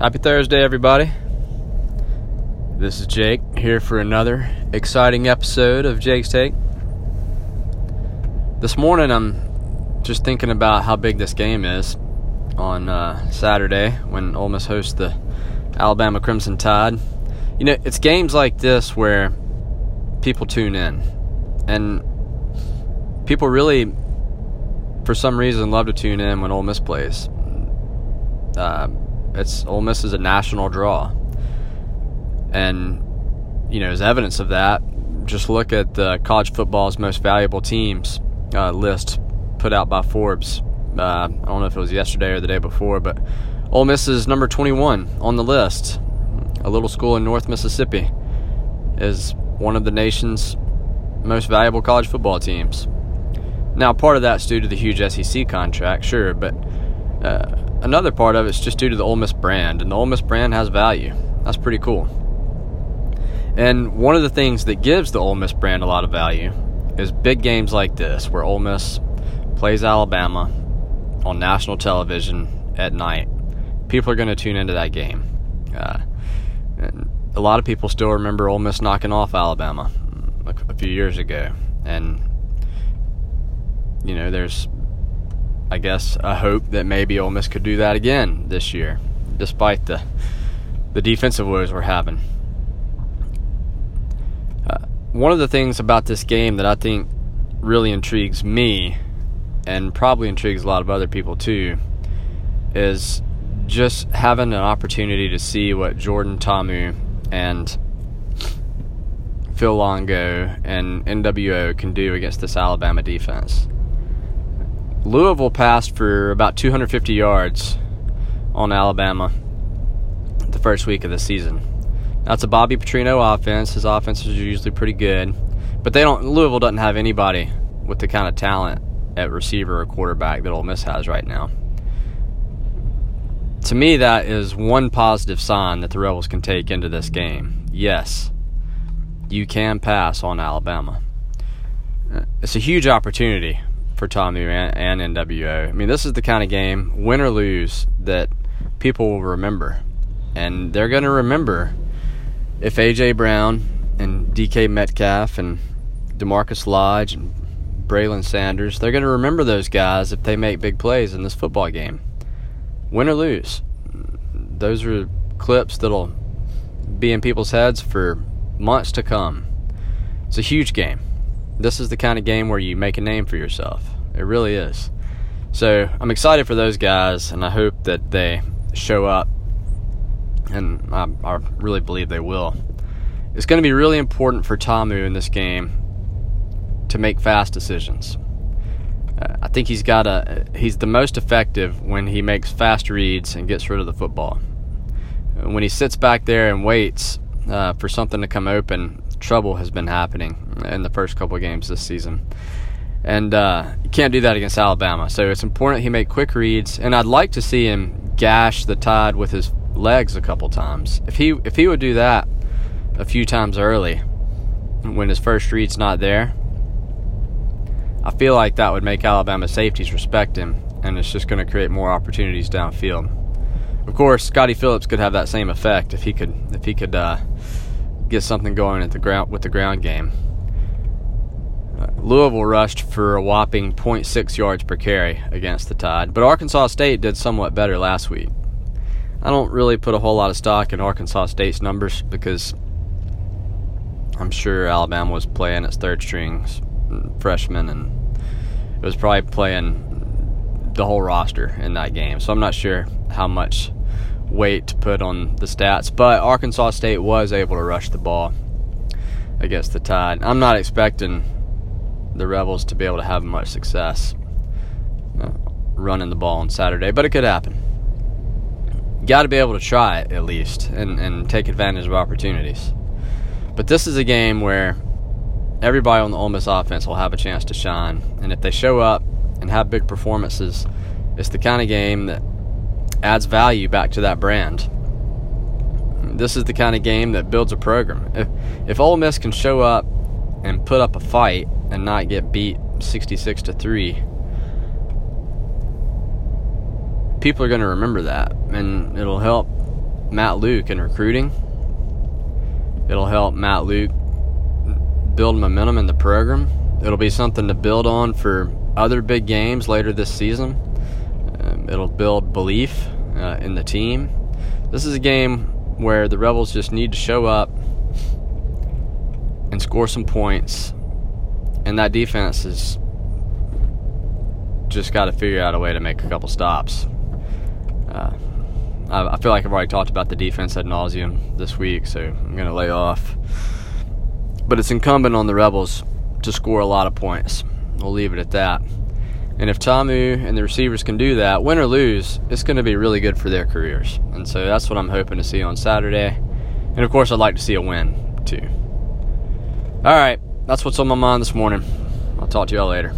Happy Thursday, everybody. This is Jake here for another exciting episode of Jake's Take. This morning, I'm just thinking about how big this game is on uh, Saturday when Ole Miss hosts the Alabama Crimson Tide. You know, it's games like this where people tune in, and people really, for some reason, love to tune in when Ole Miss plays. Uh, it's Ole Miss is a national draw, and you know, as evidence of that, just look at the college football's most valuable teams uh, list put out by Forbes. Uh, I don't know if it was yesterday or the day before, but Ole Miss is number 21 on the list. A little school in North Mississippi is one of the nation's most valuable college football teams. Now, part of that's due to the huge SEC contract, sure, but uh, another part of it's just due to the Ole Miss brand, and the Ole Miss brand has value. That's pretty cool. And one of the things that gives the Ole Miss brand a lot of value is big games like this, where Ole Miss plays Alabama on national television at night. People are going to tune into that game. Uh, a lot of people still remember Ole Miss knocking off Alabama a, a few years ago, and you know, there's, I guess, a hope that maybe Ole Miss could do that again this year, despite the the defensive woes we're having. Uh, one of the things about this game that I think really intrigues me, and probably intrigues a lot of other people too, is just having an opportunity to see what Jordan Ta'amu and Phil Longo and NWO can do against this Alabama defense. Louisville passed for about 250 yards on Alabama the first week of the season. That's a Bobby Petrino offense. His offenses are usually pretty good, but they don't. Louisville doesn't have anybody with the kind of talent at receiver or quarterback that Ole Miss has right now. To me, that is one positive sign that the Rebels can take into this game. Yes, you can pass on Alabama. Uh, it's a huge opportunity for Tommy and, and NWO. I mean, this is the kind of game, win or lose, that people will remember. And they're going to remember if A.J. Brown and DK Metcalf and DaMarkus Lodge and Braylon Sanders, they're going to remember those guys if they make big plays in this football game. Win or lose. Those are clips that'll be in people's heads for months to come. It's a huge game this is the kind of game where you make a name for yourself. It really is. So I'm excited for those guys, and I hope that they show up, and I, I really believe they will. It's going to be really important for Ta'amu in this game to make fast decisions. Uh, I think he's got a he's the most effective when he makes fast reads and gets rid of the football. When he sits back there and waits uh, for something to come open, trouble has been happening in the first couple of games this season. And uh, you can't do that against Alabama. So it's important he make quick reads, and I'd like to see him gash the tide with his legs a couple times. If he if he would do that a few times early, when his first read's not there, I feel like that would make Alabama safeties respect him, and it's just going to create more opportunities downfield. Of course, Scottie Phillips could have that same effect if he could if he could uh, get something going at the ground with the ground game. Uh, Louisville rushed for a whopping 0.6 yards per carry against the Tide, but Arkansas State did somewhat better last week. I don't really put a whole lot of stock in Arkansas State's numbers because I'm sure Alabama was playing its third strings freshman and it was probably playing the whole roster in that game. So I'm not sure how much weight to put on the stats, but Arkansas State was able to rush the ball against the Tide. I'm not expecting the Rebels to be able to have much success uh, running the ball on Saturday, but it could happen. Got to be able to try it at least and, and take advantage of opportunities. But this is a game where everybody on the Ole Miss offense will have a chance to shine, and if they show up and have big performances, it's the kind of game that adds value back to that brand. This is the kind of game that builds a program. If if Ole Miss can show up and put up a fight and not get beat 66 to 3, people are going to remember that and it'll help Matt Luke in recruiting. It'll help Matt Luke build momentum in the program. It'll be something to build on for other big games later this season. It'll build belief uh, in the team. This is a game where the Rebels just need to show up and score some points, and that defense has just got to figure out a way to make a couple stops. Uh, I, I feel like I've already talked about the defense ad nauseum this week, so I'm going to lay off. But it's incumbent on the Rebels to score a lot of points. We'll leave it at that. And if Ta'amu and the receivers can do that, win or lose, it's going to be really good for their careers. And so that's what I'm hoping to see on Saturday. And of course, I'd like to see a win, too. All right, that's what's on my mind this morning. I'll talk to y'all later.